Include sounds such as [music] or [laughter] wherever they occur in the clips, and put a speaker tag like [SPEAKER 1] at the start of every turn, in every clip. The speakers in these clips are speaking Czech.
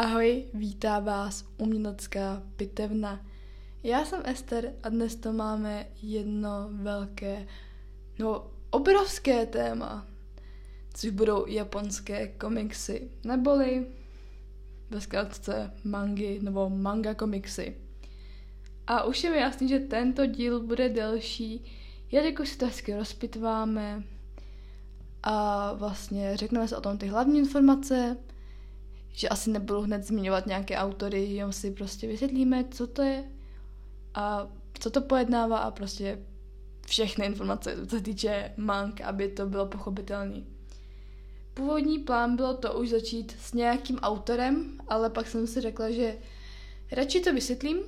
[SPEAKER 1] Ahoj, vítá vás umělecká pitevna. Já jsem Ester a dnes to máme jedno velké, no obrovské téma, což budou japonské komiksy, neboli ve zkratce mangy nebo manga komiksy. A už je mi jasný, že tento díl bude delší, jelikož si to hezky rozpitváme a vlastně řekneme se o tom ty hlavní informace, že asi nebudu hned zmiňovat nějaké autory, jenom si prostě vysvětlíme, co to je a co to pojednává a prostě všechny informace, co se týče mank, aby to bylo pochopitelné. Původní plán bylo to už začít s nějakým autorem, ale pak jsem si řekla, že radši to vysvětlím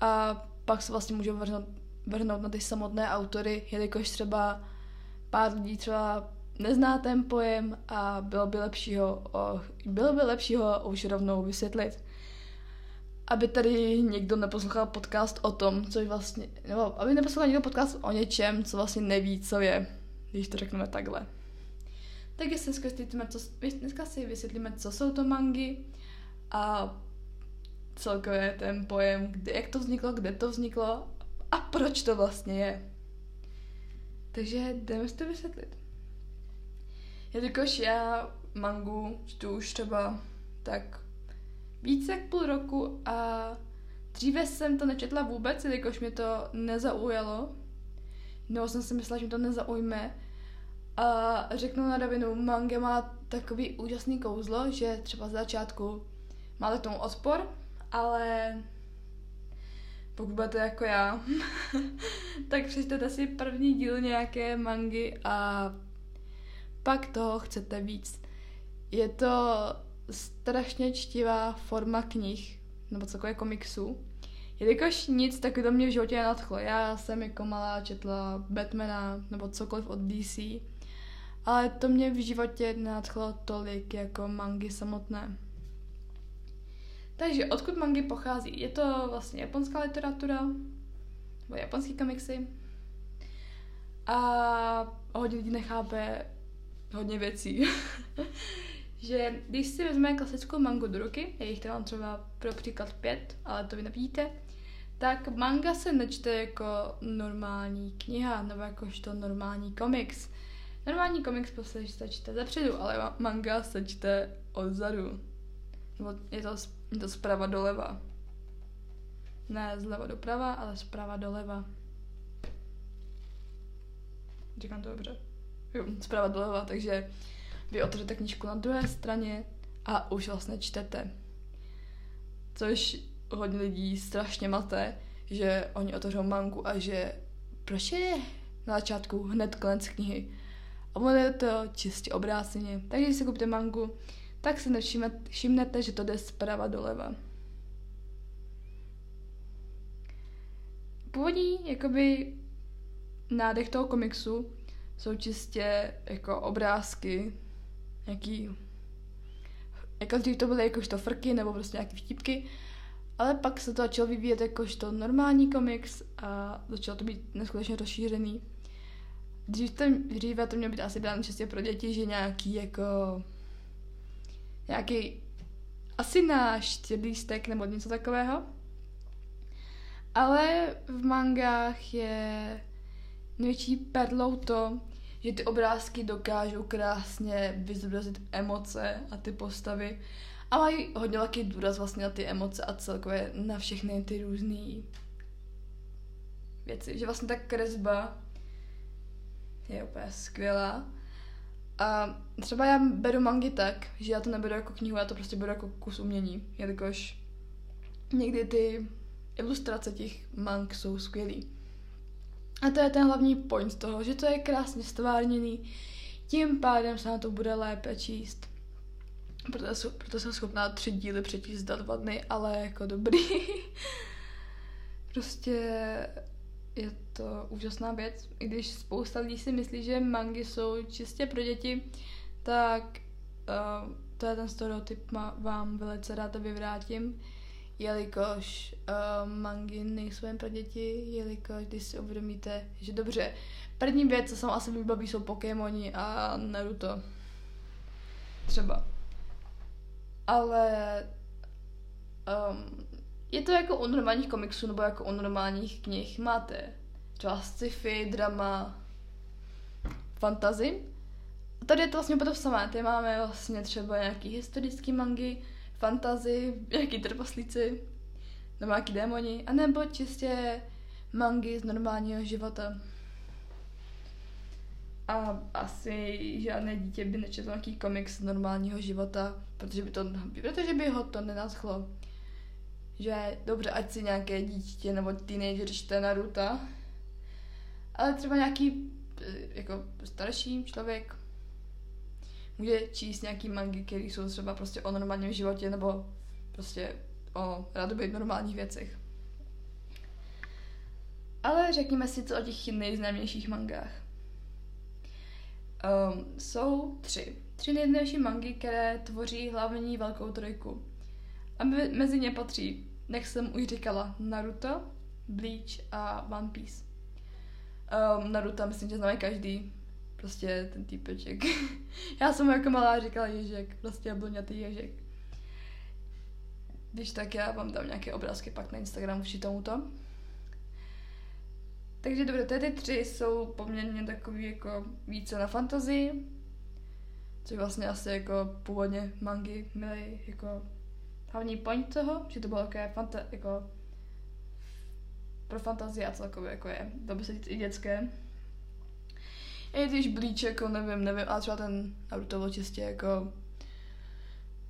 [SPEAKER 1] a pak se vlastně můžu vrhnout, vrhnout na ty samotné autory, jelikož třeba pár lidí třeba nezná ten pojem a bylo by lepší ho, bylo by lepší ho už rovnou vysvětlit. Aby tady někdo neposlouchal podcast o tom, co je vlastně, nebo aby neposlouchal někdo podcast o něčem, co vlastně neví, co je, když to řekneme takhle. Tak si dneska, co, dneska si vysvětlíme, co jsou to mangy a celkově ten pojem, kde, jak to vzniklo, kde to vzniklo a proč to vlastně je. Takže jdeme si to vysvětlit. Jelikož já mangu čtu už třeba tak více jak půl roku a dříve jsem to nečetla vůbec, jelikož mě to nezaujalo. Nebo jsem si myslela, že mě to nezaujme. A řeknu na rovinu, manga má takový úžasný kouzlo, že třeba z začátku máte tomu odpor, ale pokud budete jako já, [laughs] tak přečtete si první díl nějaké mangy a pak toho chcete víc. Je to strašně čtivá forma knih, nebo cokoliv komiksů. Jelikož nic taky do mě v životě nenadchlo. Já jsem jako malá četla Batmana nebo cokoliv od DC, ale to mě v životě nenadchlo tolik jako mangy samotné. Takže odkud mangy pochází? Je to vlastně japonská literatura, nebo japonský komiksy. A hodně lidí nechápe hodně věcí. [laughs] že když si vezmeme klasickou mangu do ruky, je jich tam třeba pro příklad pět, ale to vy nevidíte, tak manga se nečte jako normální kniha, nebo jakožto normální komiks. Normální komiks prostě se čte zepředu, ale manga se čte odzadu. Nebo je to, je to zprava doleva. Ne zleva doprava, ale zprava doleva. Říkám to dobře jo, zprava doleva, takže vy otevřete knížku na druhé straně a už vlastně čtete. Což hodně lidí strašně mate, že oni otevřou mangu a že proč je na začátku hned konec knihy. A ono je to čistě obráceně. Takže když si koupíte mangu, tak si nevšimnete, že to jde zprava doleva. Původní jakoby nádech toho komiksu jsou čistě jako obrázky, nějaký, jako dřív to byly jakožto frky nebo prostě nějaké vtipky, ale pak se to začalo vyvíjet jakožto normální komiks a začalo to být neskutečně rozšířený. Dřív to, dříve to mělo být asi dáno čistě pro děti, že nějaký jako nějaký asi náš lístek nebo něco takového. Ale v mangách je největší perlou to, že ty obrázky dokážou krásně vyzobrazit emoce a ty postavy a mají hodně velký důraz vlastně na ty emoce a celkově na všechny ty různé věci. Že vlastně ta kresba je úplně skvělá. A třeba já beru mangy tak, že já to neberu jako knihu, já to prostě beru jako kus umění, jelikož někdy ty ilustrace těch mang jsou skvělý. A to je ten hlavní point toho, že to je krásně stvárněný, tím pádem se na to bude lépe číst. Proto, proto jsem schopná tři díly přečíst za dva dny, ale jako dobrý. [laughs] prostě je to úžasná věc. I když spousta lidí si myslí, že mangy jsou čistě pro děti, tak uh, to je ten stereotyp, vám velice ráda vyvrátím jelikož uh, mangy nejsou jen pro děti, jelikož když si uvědomíte, že dobře, první věc, co jsem asi vybaví, jsou Pokémoni a Naruto. Třeba. ale um, je to jako u normálních komiksů nebo jako u normálních knih. Máte třeba sci-fi, drama, fantasy. Tady je to vlastně úplně to samé. Tady máme vlastně třeba nějaký historický mangy, fantasy, nějaký trpaslíci, nebo nějaký démoni, anebo čistě mangy z normálního života. A asi žádné dítě by nečetlo nějaký komiks z normálního života, protože by, to, protože by ho to nenaschlo. Že dobře, ať si nějaké dítě nebo teenager čte Naruto, ale třeba nějaký eh, jako starší člověk může číst nějaký mangy, které jsou třeba prostě o normálním životě nebo prostě o rádoby normálních věcech. Ale řekněme si co o těch nejznámějších mangách. Um, jsou tři. Tři nejznámější mangy, které tvoří hlavní velkou trojku. A mezi ně patří, jak jsem už říkala, Naruto, Bleach a One Piece. Um, Naruto myslím, že známe každý. Prostě ten týpeček. [laughs] Já jsem mu jako malá říkala ježek, prostě blňatý ježek. Když tak já vám dám nějaké obrázky pak na Instagramu vši tomuto. Takže dobře, ty tři jsou poměrně takový jako více na fantazii, což vlastně asi jako původně mangy měly jako hlavní point toho, že to bylo takové fanta- jako pro fantazii a celkově jako je, by se říct i dětské. I když blíč, jako nevím, nevím, ale třeba ten Naruto byl čistě jako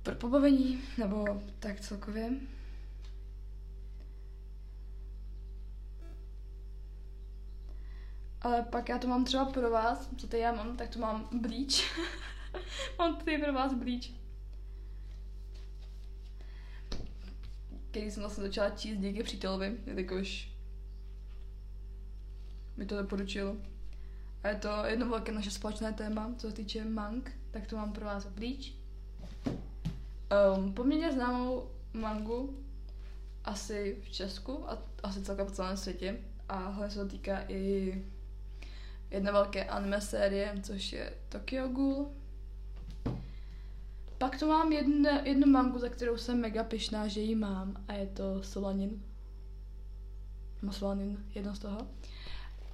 [SPEAKER 1] pro pobavení, nebo tak celkově. Ale pak já to mám třeba pro vás, co tady já mám, tak to mám Bleach. [laughs] mám tady pro vás Bleach. Který jsem vlastně začala číst díky přítelovi, jakož mi to doporučil. A je to jedno velké naše společné téma, co se týče mang, tak to mám pro vás Bleach. Um, poměrně známou mangu asi v Česku a asi celkem po celém světě. A hlavně se to týká i jedna velké anime série, což je Tokyo Ghoul. Pak tu mám jedne, jednu mangu, za kterou jsem mega pyšná, že ji mám a je to Solanin. Solanin, jedno z toho.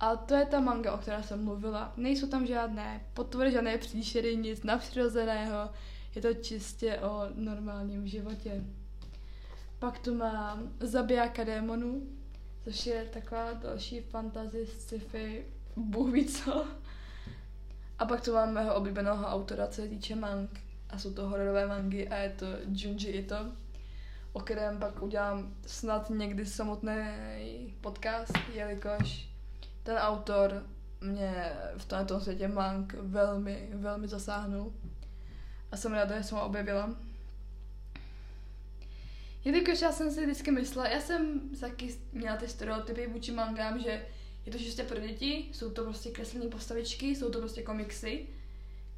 [SPEAKER 1] A to je ta manga, o které jsem mluvila. Nejsou tam žádné potvory, žádné příšery, nic nadpřirozeného. Je to čistě o normálním životě. Pak tu mám Zabijáka démonů, což je taková další fantasy sci-fi Bůh ví co. A pak tu mám mého oblíbeného autora, co se týče mang. A jsou to hororové mangy a je to Junji Ito, o kterém pak udělám snad někdy samotný podcast, jelikož ten autor mě v tomto světě mang velmi, velmi zasáhnul. A jsem ráda, že jsem ho objevila. Jelikož já jsem si vždycky myslela, já jsem taky měla ty stereotypy vůči mangám, že je to čistě pro děti, jsou to prostě kreslené postavičky, jsou to prostě komiksy.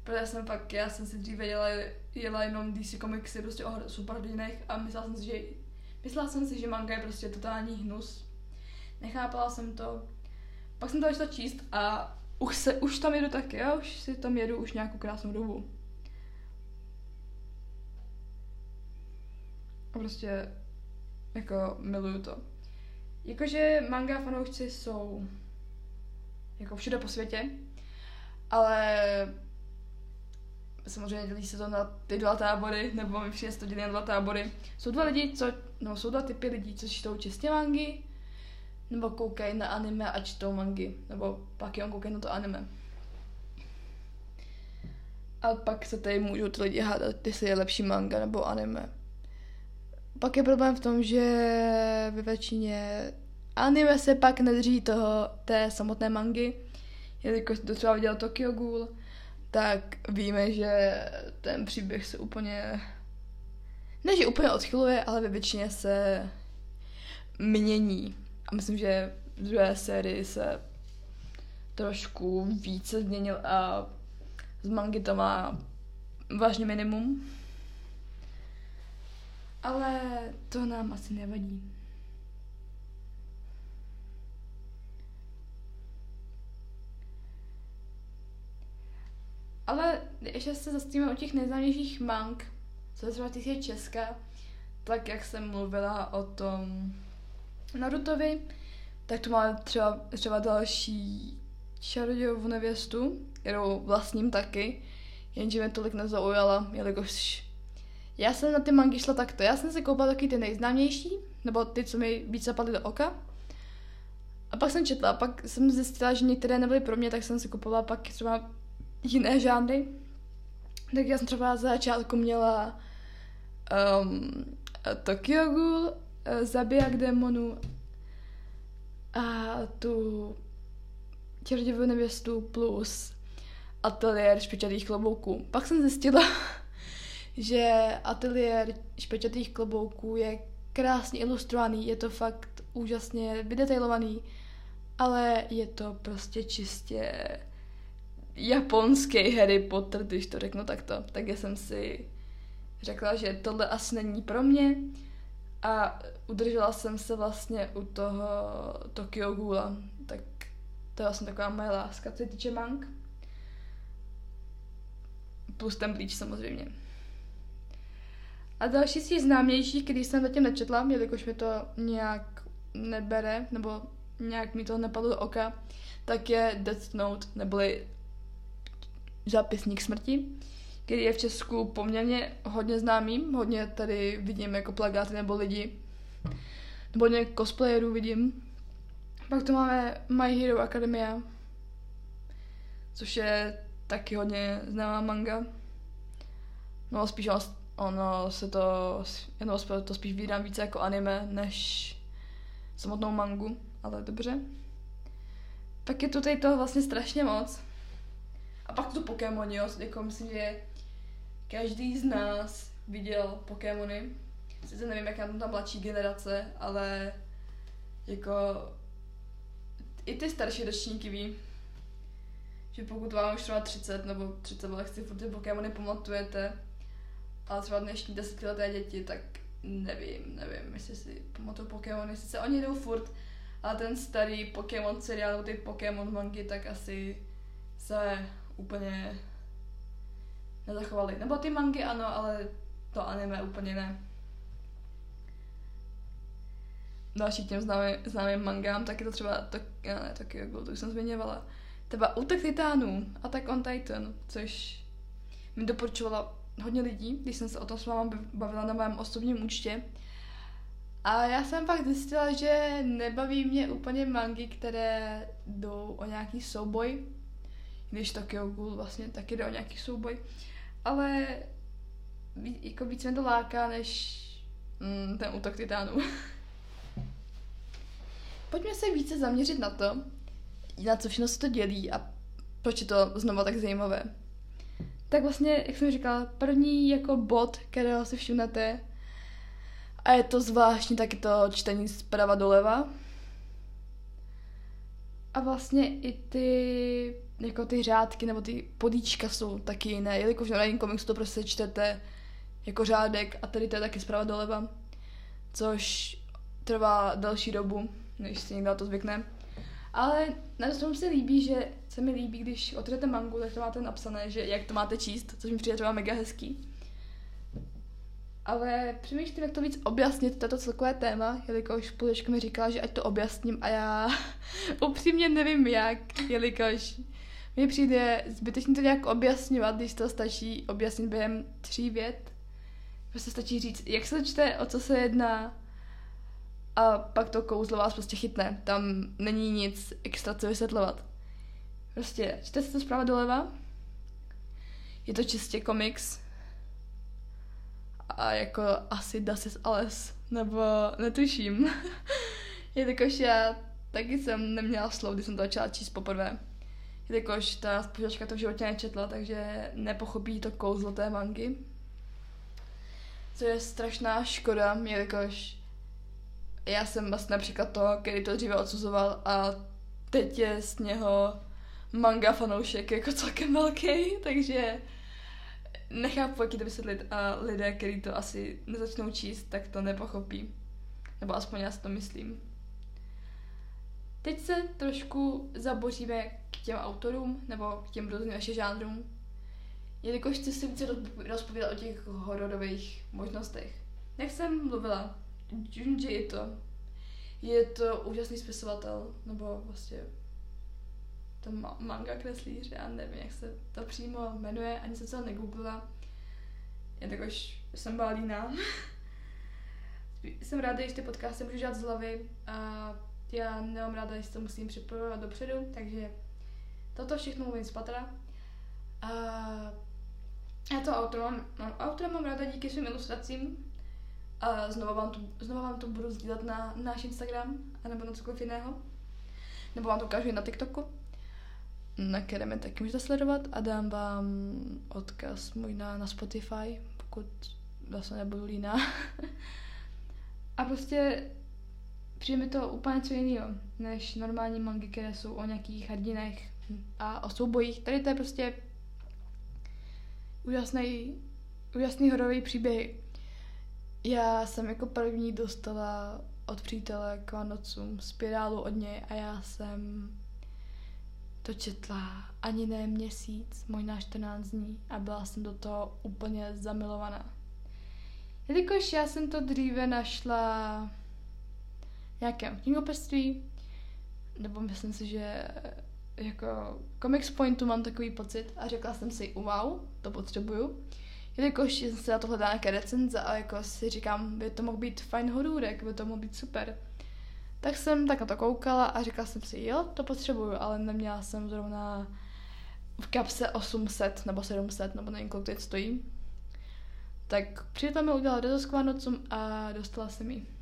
[SPEAKER 1] Protože jsem pak, já jsem si dříve jela, jela jenom DC komiksy prostě o superhrdinech a myslela jsem si, že myslela jsem si, že manga je prostě totální hnus. Nechápala jsem to. Pak jsem to začala číst a už, se, už tam jedu taky, já už si tam jedu už nějakou krásnou dobu. A prostě jako miluju to. Jakože manga fanoušci jsou jako všude po světě, ale samozřejmě dělí se to na ty dva tábory, nebo všichni se to dělí na dva tábory. Jsou dva lidi, co, no, jsou dva typy lidí, co čtou čistě mangy, nebo koukají na anime a čtou mangy, nebo pak jen koukají na to anime. A pak se tady můžou ty lidi hádat, jestli je lepší manga nebo anime. Pak je problém v tom, že ve většině anime se pak nedrží toho té samotné mangy, jelikož to třeba viděl Tokyo Ghoul, tak víme, že ten příběh se úplně, ne že úplně odchyluje, ale ve většině se mění. A myslím, že v druhé sérii se trošku více změnil a z mangy to má vážně minimum. Ale to nám asi nevadí. Ale ještě se zastavíme o těch nejznámějších mang, Co se třeba týče Česka, tak jak jsem mluvila o tom Narutovi, tak tu máme třeba, třeba další čarodějovu nevěstu, kterou vlastním taky, jenže mě tolik nezaujala, jelikož já jsem na ty mangy šla takto. Já jsem si koupila taky ty nejznámější, nebo ty, co mi víc zapadly do oka. A pak jsem četla, pak jsem zjistila, že některé nebyly pro mě, tak jsem si kupovala pak třeba jiné žánry. Tak já jsem třeba za začátku měla um, Tokyo Ghoul, uh, Zabijak démonů a tu Čerděvou nevěstu plus ateliér špičatých klobouků. Pak jsem zjistila, [laughs] že ateliér špičatých klobouků je krásně ilustrovaný, je to fakt úžasně vydetailovaný, ale je to prostě čistě japonský Harry Potter, když to řeknu takto. Takže jsem si řekla, že tohle asi není pro mě a udržela jsem se vlastně u toho Tokyo Ghouла. Tak to je vlastně taková moje láska, co se týče mang. Plus ten blíč samozřejmě. A další z těch známějších, který jsem zatím nečetla, jelikož mi to nějak nebere, nebo nějak mi to nepadlo do oka, tak je Death Note, neboli zápisník smrti, který je v Česku poměrně hodně známý, hodně tady vidím jako plagáty nebo lidi, nebo hodně cosplayerů vidím. Pak tu máme My Hero Academia, což je taky hodně známá manga. No spíš ono se to, jenom to spíš vydám více jako anime, než samotnou mangu, ale dobře. Pak je tu tady toho vlastně strašně moc. A pak tu Pokémon, jo, jako myslím, že každý z nás viděl Pokémony. Sice nevím, jak tam ta mladší generace, ale jako i ty starší ročníky ví, že pokud vám už třeba 30 nebo 30 let si furt ty Pokémony pamatujete, ale třeba dnešní desetileté děti, tak nevím, nevím, jestli si pamatuju Pokémony, sice oni jdou furt, ale ten starý Pokémon seriál, ty Pokémon mangy, tak asi se úplně nezachovali. Nebo ty mangy ano, ale to anime úplně ne. Další těm známým, známým mangám, tak je to třeba to, ne, Tokyo Ghoul, to už jsem zmiňovala. Třeba Útek titánů, Attack on Titan, což mi doporučovala hodně lidí, když jsem se o tom s váma bavila na mém osobním účtě. A já jsem pak zjistila, že nebaví mě úplně mangy, které jdou o nějaký souboj, když Tokyo Ghoul vlastně taky jde o nějaký souboj, ale jako víc mě to láká, než mm, ten útok titánů. [laughs] Pojďme se více zaměřit na to, na co všechno se to dělí a proč je to znova tak zajímavé. Tak vlastně, jak jsem říkala, první jako bod, kterého si všimnete, a je to zvláštní taky to čtení zprava doleva. A vlastně i ty, jako ty řádky nebo ty podíčka jsou taky jiné, jelikož na jiném komiksu to prostě čtete jako řádek a tady to je taky zprava doleva, což trvá delší dobu, než si někdo to zvykne. Ale na to se líbí, že se mi líbí, když otevřete mangu, tak to máte napsané, že jak to máte číst, což mi přijde třeba mega hezký. Ale přemýšlím, jak to víc objasnit, toto celkové téma, jelikož Půlečka mi říkala, že ať to objasním a já [laughs] upřímně nevím jak, jelikož mi přijde zbytečně to nějak objasňovat, když to stačí objasnit během tří vět. Prostě stačí říct, jak se to čte, o co se jedná, a pak to kouzlo vás prostě chytne. Tam není nic extra co vysvětlovat. Prostě čte se to zprava doleva, je to čistě komiks a jako asi Das ist alles, nebo netuším. [laughs] Jelikož já taky jsem neměla slov, když jsem to začala číst poprvé. Jelikož ta spolužačka to v životě nečetla, takže nepochopí to kouzlo té mangy. Co je strašná škoda, jelikož já jsem vlastně například toho, který to dříve odsuzoval a teď je z něho manga fanoušek jako celkem velký, [laughs] takže nechápu, jak to vysvětlit a lidé, kteří to asi nezačnou číst, tak to nepochopí. Nebo aspoň já si to myslím. Teď se trošku zaboříme k těm autorům, nebo k těm různým ještě žánrům. jelikož chci si více rozpovídat o těch hororových možnostech. Jak jsem mluvila, Junji je to. Je to úžasný spisovatel, nebo vlastně to manga kreslíř, já nevím, jak se to přímo jmenuje, ani jsem se to negooglila. Jakož jsem byla líná. [laughs] jsem ráda, že ty podcasty můžu dělat z hlavy a já nemám ráda, že to musím připravovat dopředu, takže toto všechno mluvím z patra. A já to auto mám, mám, autora mám ráda díky svým ilustracím. A znovu vám to, znovu vám to budu sdílet na, náš Instagram, anebo na cokoliv jiného. Nebo vám to ukážu na TikToku, na kterém je taky můžete sledovat a dám vám odkaz můj na, na Spotify, pokud vlastně nebudu líná. [laughs] a prostě přijde mi to úplně něco jiného, než normální mangy, které jsou o nějakých hrdinech a o soubojích. Tady to je prostě úžasný, úžasný hororový příběh. Já jsem jako první dostala od přítele k Vánocům spirálu od něj a já jsem to četla ani ne měsíc, možná 14 dní a byla jsem do toho úplně zamilovaná. Jelikož já jsem to dříve našla nějakém knihopectví, nebo myslím si, že jako Comics Pointu mám takový pocit a řekla jsem si, wow, to potřebuju. Jelikož jsem se na to hledala nějaké recenze a jako si říkám, by to mohl být fajn horůrek, by to mohl být super. Tak jsem tak na to koukala a říkala jsem si, jo, to potřebuju, ale neměla jsem zrovna v kapse 800 nebo 700, nebo nevím, kolik teď stojí. Tak přítel mi udělal dost k a dostala jsem ji.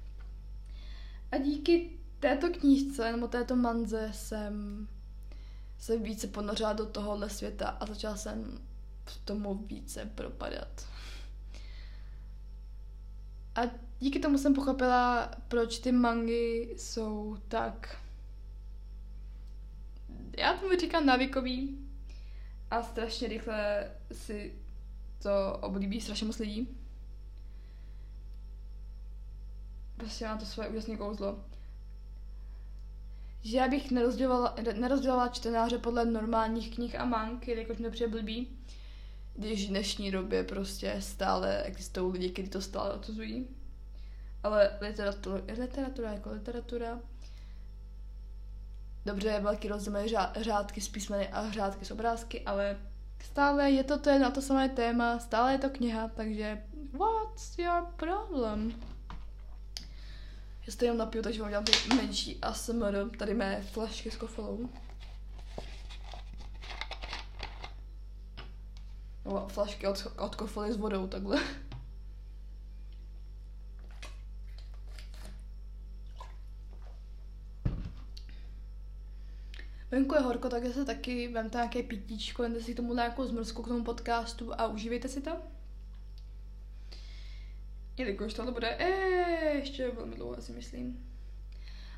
[SPEAKER 1] A díky této knížce, nebo této manze jsem se více ponořila do tohohle světa a začala jsem tomu více propadat. A díky tomu jsem pochopila, proč ty mangy jsou tak... Já tomu říkám navykový a strašně rychle si to oblíbí strašně moc lidí. Prostě má to svoje úžasné kouzlo že já bych nerozdělovala, nerozdělovala čtenáře podle normálních knih a mank, jelikož mi přijde blbý, když v dnešní době prostě stále existují lidi, kteří to stále odsuzují. Ale literatura, literatura jako literatura. Dobře, je velký rozdíl řádky z písmeny a řádky z obrázky, ale stále je to to jedno to samé téma, stále je to kniha, takže what's your problem? Já se jenom napiju, takže vám dělám ty menší ASMR, tady mé flašky s kofolou. No, flašky od, od kofoly s vodou, takhle. Venku je horko, takže se taky vemte nějaké pitíčko, jen si k tomu nějakou zmrzku k tomu podcastu a užívejte si to. Jelikož tohle bude ještě velmi dlouho, si myslím.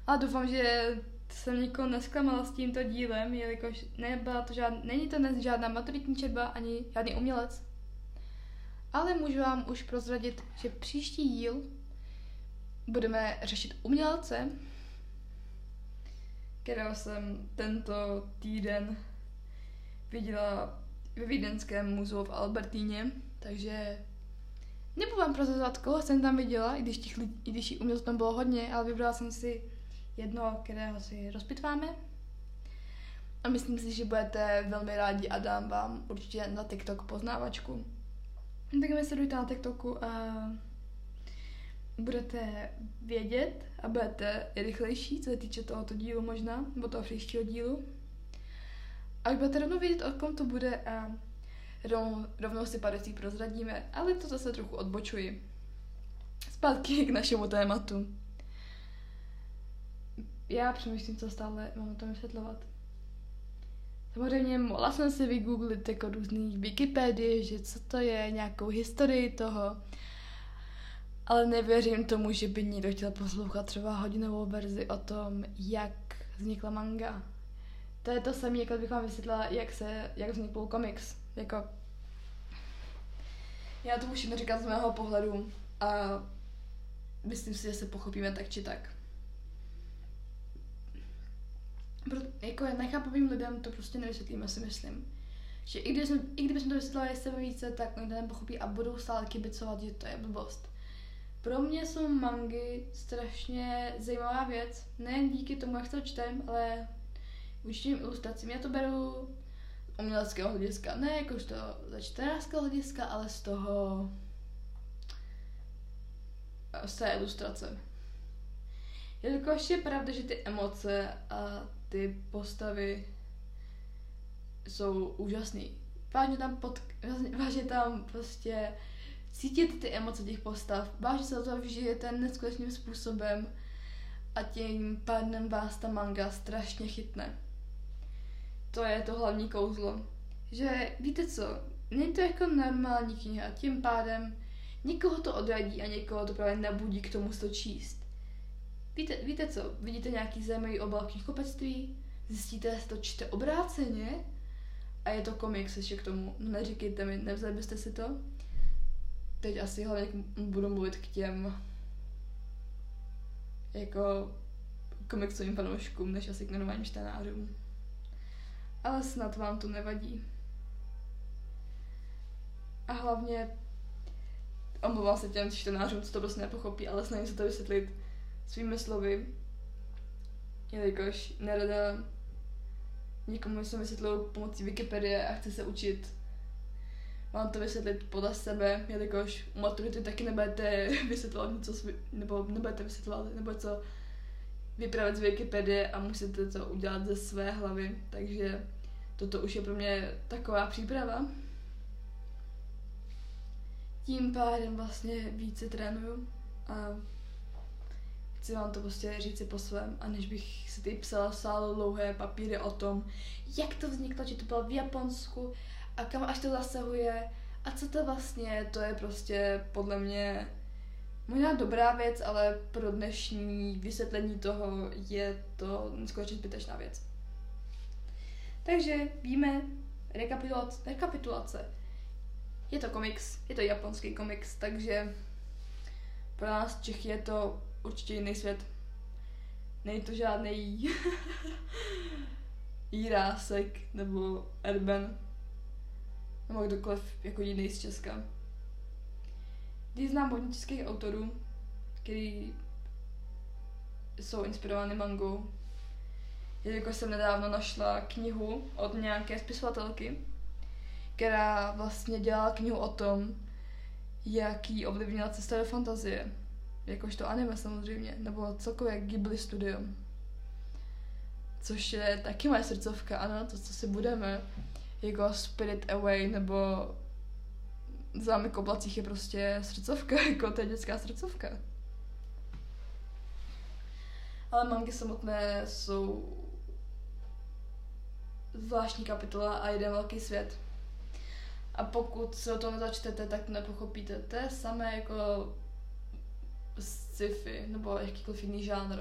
[SPEAKER 1] A doufám, že jsem nikoho nesklamala s tímto dílem, jelikož nebyla to žád, není to dnes žádná maturitní četba ani žádný umělec. Ale můžu vám už prozradit, že příští díl budeme řešit umělce, kterého jsem tento týden viděla ve Vídeňském muzeu v Albertíně, takže Prozrazovat, koho jsem tam viděla, i když, těch, i když jí tam bylo hodně, ale vybrala jsem si jedno, kterého si rozpitváme. A myslím si, že budete velmi rádi a dám vám určitě na TikTok poznávačku. Tak mi sledujte na TikToku a budete vědět a budete rychlejší, co se týče tohoto dílu možná, nebo toho příštího dílu. A budete rovnou vědět, o kom to bude a Rov, rovnou si pár prozradíme, ale to zase trochu odbočuji. Zpátky k našemu tématu. Já přemýšlím, co stále mám o tom vysvětlovat. Samozřejmě mohla jsem si vygooglit jako různý Wikipedie, že co to je, nějakou historii toho, ale nevěřím tomu, že by někdo chtěl poslouchat třeba hodinovou verzi o tom, jak vznikla manga. To je to samé, jako bych vám vysvětlila, jak, se, jak vznikl komiks. Jako, já to musím říkat z mého pohledu a myslím si, že se pochopíme tak či tak. Pro, jako nechápavým lidem to prostě nevysvětlíme, si myslím. Že i, jsme, i kdybychom to vysvětlovali sebe více, tak oni to nepochopí a budou stále kibicovat, že to je blbost. Pro mě jsou mangy strašně zajímavá věc, nejen díky tomu, jak to čtem, ale určitým ilustracím. Já to beru uměleckého hlediska, ne jakožto ze čtenářského hlediska, ale z toho z té ilustrace. Jelikož je pravda, že ty emoce a ty postavy jsou úžasný. Vážně tam, pod, vážně tam prostě cítit ty emoce těch postav, vážně se to vžijete neskutečným způsobem a tím pádem vás ta manga strašně chytne. To je to hlavní kouzlo. Že víte co, není to jako normální kniha, tím pádem někoho to odradí a někoho to právě nebudí k tomu to číst. Víte, víte co, vidíte nějaký zajímavý obal knihkupectví, zjistíte, že to čte obráceně a je to komiks ještě k tomu. No neříkejte mi, nevzali byste si to? Teď asi hlavně budu mluvit k těm jako komiksovým fanouškům, než asi k normálním čtenářům. Ale snad vám to nevadí. A hlavně omlouvám se těm čtenářům, co to prostě nepochopí, ale snažím se to vysvětlit svými slovy, jelikož nerada někomu jsem vysvětlil pomocí Wikipedie a chci se učit vám to vysvětlit podle sebe, jelikož u maturity taky nebudete [laughs] vysvětlovat něco, nebo nebudete vysvětlovat, nebo co vyprávět z Wikipedie a musíte to udělat ze své hlavy, takže toto už je pro mě taková příprava. Tím pádem vlastně více trénuju a chci vám to prostě říct si po svém a než bych si ty psala sálo dlouhé papíry o tom, jak to vzniklo, že to bylo v Japonsku a kam až to zasahuje a co to vlastně, to je prostě podle mě možná dobrá věc, ale pro dnešní vysvětlení toho je to neskutečně zbytečná věc. Takže víme, rekapitulace, rekapitulace. Je to komiks, je to japonský komiks, takže pro nás Čechy je to určitě jiný svět. Není to žádný [laughs] Jirásek nebo Erben nebo kdokoliv jako jiný z Česka. Když znám hodně českých autorů, který jsou inspirovány mangou, jelikož jsem nedávno našla knihu od nějaké spisovatelky, která vlastně dělala knihu o tom, jaký ovlivnila cesta do fantazie jakožto anime samozřejmě, nebo celkově Ghibli Studio. Což je taky moje srdcovka, ano, to, co si budeme, jako Spirit Away, nebo Zámek oblacích je prostě srdcovka, [laughs] jako to je dětská srdcovka. Ale mangy samotné jsou zvláštní kapitola a jeden velký svět. A pokud se o to nezačtete, tak to nepochopíte. To je samé jako sci-fi nebo jakýkoliv jiný žánr.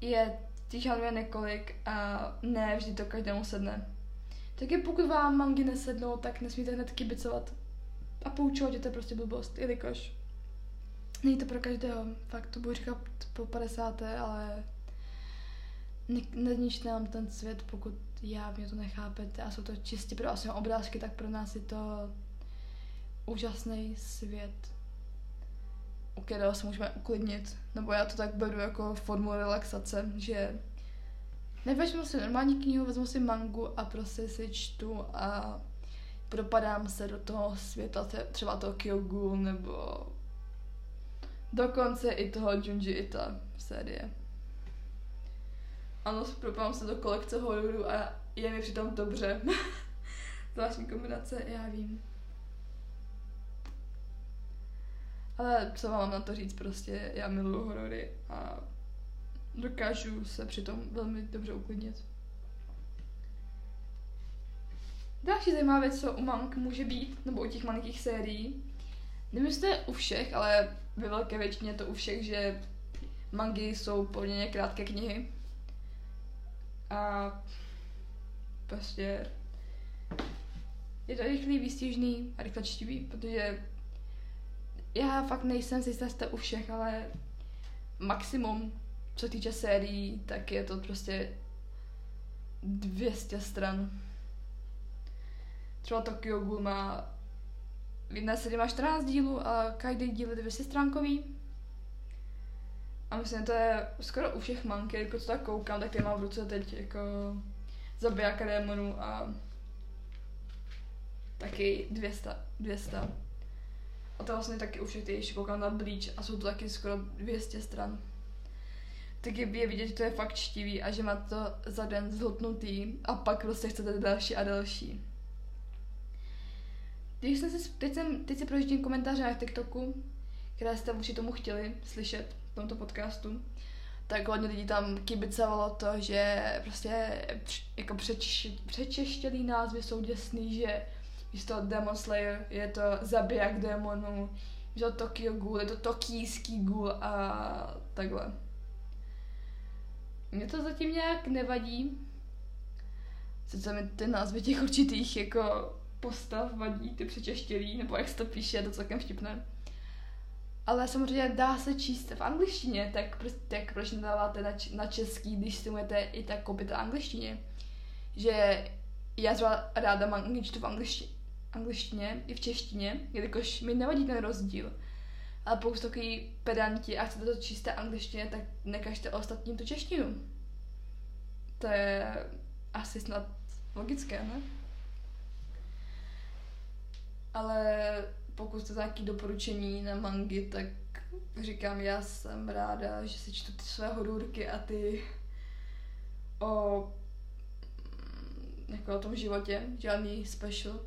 [SPEAKER 1] Je těch žánrů několik a ne vždy to každému sedne. Takže pokud vám mangy nesednou, tak nesmíte hned kibicovat a poučovat, že to je prostě blbost, jelikož není to pro každého. Fakt to budu říkat po 50. ale nezničte nám ten svět, pokud já mě to nechápete a jsou to čistě pro vás obrázky, tak pro nás je to úžasný svět, u kterého se můžeme uklidnit. Nebo já to tak beru jako formu relaxace, že nevezmu si normální knihu, vezmu si mangu a prostě si čtu a propadám se do toho světa, třeba toho Kyogu nebo dokonce i toho Junji Ita série. Ano, propadám se do kolekce hororu a je mi přitom dobře. [laughs] Zvláštní kombinace, já vím. Ale co vám mám na to říct, prostě já miluju horory a dokážu se přitom velmi dobře uklidnit. Další zajímavá věc, co u mang může být, nebo u těch malinkých sérií, nevím, jestli u všech, ale ve velké většině to u všech, že mangy jsou poměrně krátké knihy. A prostě je to rychlý, výstižný a rychle čtivý, protože já fakt nejsem si jistá u všech, ale maximum, co týče sérií, tak je to prostě 200 stran. Třeba Tokyo Ghoul má v jedné sérii má 14 dílů a každý díl je 200 stránkový. A myslím, že to je skoro u všech manky, jako co tak koukám, tak je mám v ruce teď jako zabijáka démonů a taky 200, 200. A to vlastně taky u všech těch, ještě koukám na Bleach a jsou to taky skoro 200 stran. Tak je, je vidět, že to je fakt čtivý a že má to za den zhltnutý a pak prostě chcete další a další. Když jsem si, teď, jsem, teď si projíždím komentáře na TikToku, které jste vůči tomu chtěli slyšet tomto podcastu, tak hodně lidí tam kibicovalo to, že prostě jako přečeštělý názvy jsou děsný, že místo Demon Slayer je to zabiják démonů, že to Tokyo Ghoul, je to tokijský ghoul a takhle. Mně to zatím nějak nevadí. Sice mi ty názvy těch určitých jako postav vadí, ty přečeštělý, nebo jak se to píše, je to celkem vtipné. Ale samozřejmě dá se číst v angličtině, tak, prostě, tak proč nedáváte na, na český, když si můžete i tak koupit v angličtině. Že já třeba ráda mám čtu v angličtině, angličtině i v češtině, jelikož mi nevadí ten rozdíl. Ale pokud takový pedanti a chcete to číst angličtině, tak nekažte ostatním tu češtinu. To je asi snad logické, ne? Ale pokud jste nějaké doporučení na mangy, tak říkám, já jsem ráda, že si čtu ty své horůrky a ty o jako o tom životě, žádný special,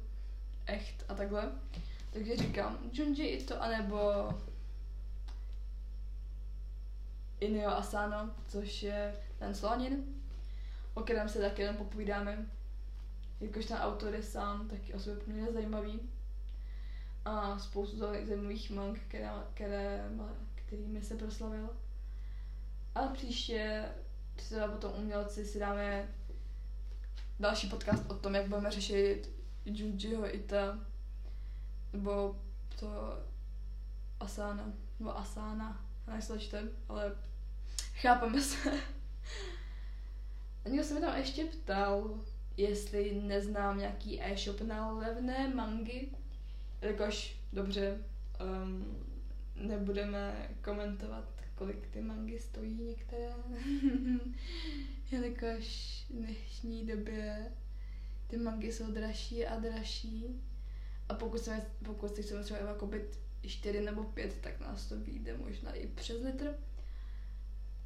[SPEAKER 1] echt a takhle. Takže říkám, Junji Ito, anebo Inio Asano, což je ten slonin, o kterém se taky jen popovídáme. Jakož ten autor je sám taky o sobě poměrně zajímavý a spoustu zajímavých mang, které, které, kterými se proslavil. A příště třeba potom umělci si dáme další podcast o tom, jak budeme řešit Junjiho Ita, nebo to Asana, nebo Asana, nejsložitem, ale chápeme se. A někdo se mi tam ještě ptal, jestli neznám nějaký e-shop na levné mangy, Jakož, dobře, um, nebudeme komentovat, kolik ty mangy stojí některé, [laughs] jelikož v dnešní době ty mangy jsou dražší a dražší a pokud, jsme, pokud si chceme třeba koupit 4 nebo 5, tak nás to vyjde možná i přes litr.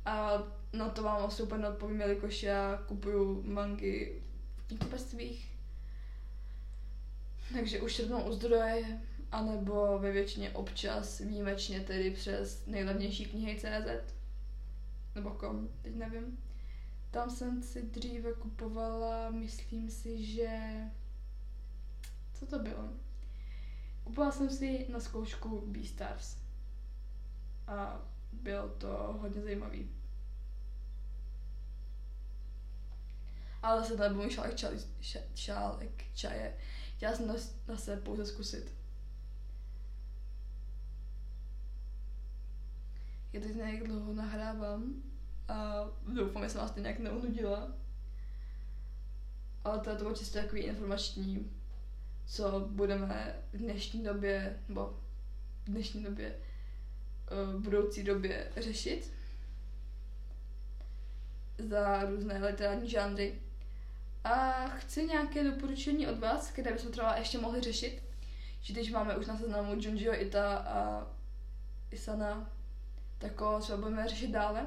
[SPEAKER 1] A na to vám asi úplně odpovím, jelikož já kupuju mangy v knihkupectvích takže už rovnou u zdroje, anebo ve většině občas výjimečně tedy přes nejlevnější knihy CZ, nebo kom, teď nevím. Tam jsem si dříve kupovala, myslím si, že... Co to bylo? Kupovala jsem si na zkoušku Beastars. A bylo to hodně zajímavý. Ale zase to nebyl můj šálek, šálek čaje. Chtěla jsem na, se pouze zkusit. Já teď nějak dlouho nahrávám a doufám, že jsem vás to nějak neunudila. Ale to, to bylo čistě takový informační, co budeme v dnešní době, nebo v dnešní době, v budoucí době řešit za různé literární žánry. A chci nějaké doporučení od vás, které bychom třeba ještě mohli řešit. Že když máme už na seznamu Junjiho Ita a Isana, tak ho třeba budeme řešit dále.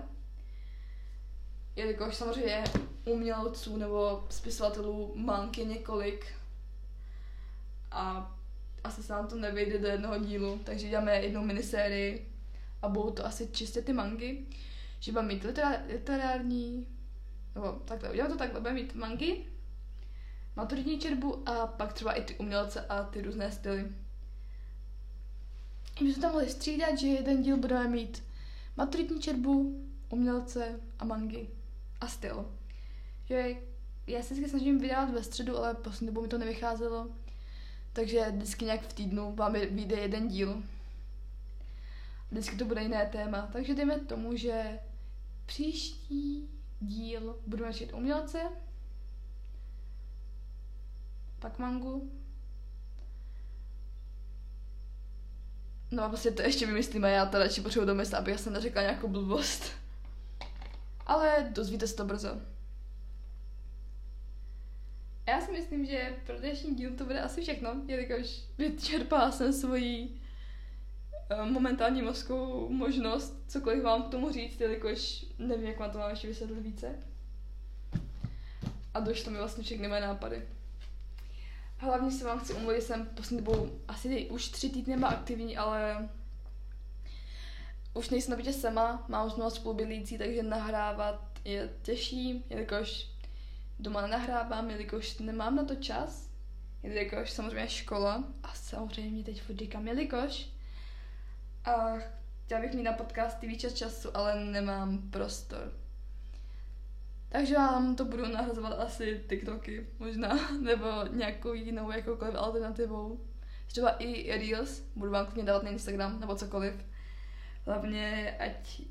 [SPEAKER 1] Jelikož samozřejmě umělců nebo spisovatelů manky několik a asi se nám to nevejde do jednoho dílu, takže děláme jednu minisérii a budou to asi čistě ty mangy, že budeme mít literární nebo takhle, udělám to takhle, budeme mít mangy, maturitní čerbu a pak třeba i ty umělce a ty různé styly. My jsme tam mohli střídat, že jeden díl budeme mít maturitní čerbu, umělce a mangy a styl. Že já se vždycky snažím vydávat ve středu, ale poslední dobou mi to nevycházelo. Takže vždycky nějak v týdnu vám vyjde jeden díl. Vždycky to bude jiné téma. Takže dejme tomu, že příští díl budeme řešit umělce, pak mangu. No a prostě to ještě vymyslím a já to radši potřebuji domyslet, aby já jsem neřekla nějakou blbost. Ale dozvíte se to brzo. Já si myslím, že pro dnešní díl to bude asi všechno, jelikož vyčerpala jsem svoji momentální mozkovou možnost cokoliv vám k tomu říct, jelikož nevím, jak vám to mám ještě vysvětlit více. A došlo mi vlastně všechny mé nápady. Hlavně se vám chci umluvit, jsem poslední dobou asi už tři týdny byla aktivní, ale už nejsem na bytě sama, mám už mnoho spolubydlící, takže nahrávat je těžší, jelikož doma nenahrávám, jelikož nemám na to čas, jelikož samozřejmě škola a samozřejmě teď furt jelikož a chtěla bych mít na podcasty více času, ale nemám prostor. Takže vám to budu nahrazovat asi TikToky možná, [laughs] nebo nějakou jinou jakoukoliv alternativou. Třeba i Reels, budu vám klidně dávat na Instagram, nebo cokoliv. Hlavně, ať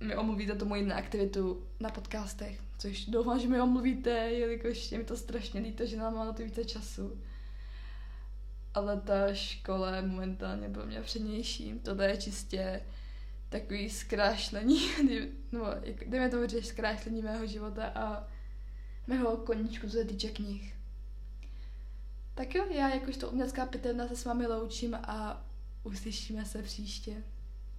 [SPEAKER 1] mi omluvíte tu moji neaktivitu na podcastech, což doufám, že mi omluvíte, jelikož je mi to strašně líto, že nám má na to více času. Ale ta škola je momentálně pro mě přednější. Tohle je čistě takový zkrášlení, [laughs] nebo jdeme to říct, zkrášlení mého života a mého koníčku, co se týče knih. Tak jo, já jakožto umělecká pitevna se s vámi loučím a uslyšíme se příště.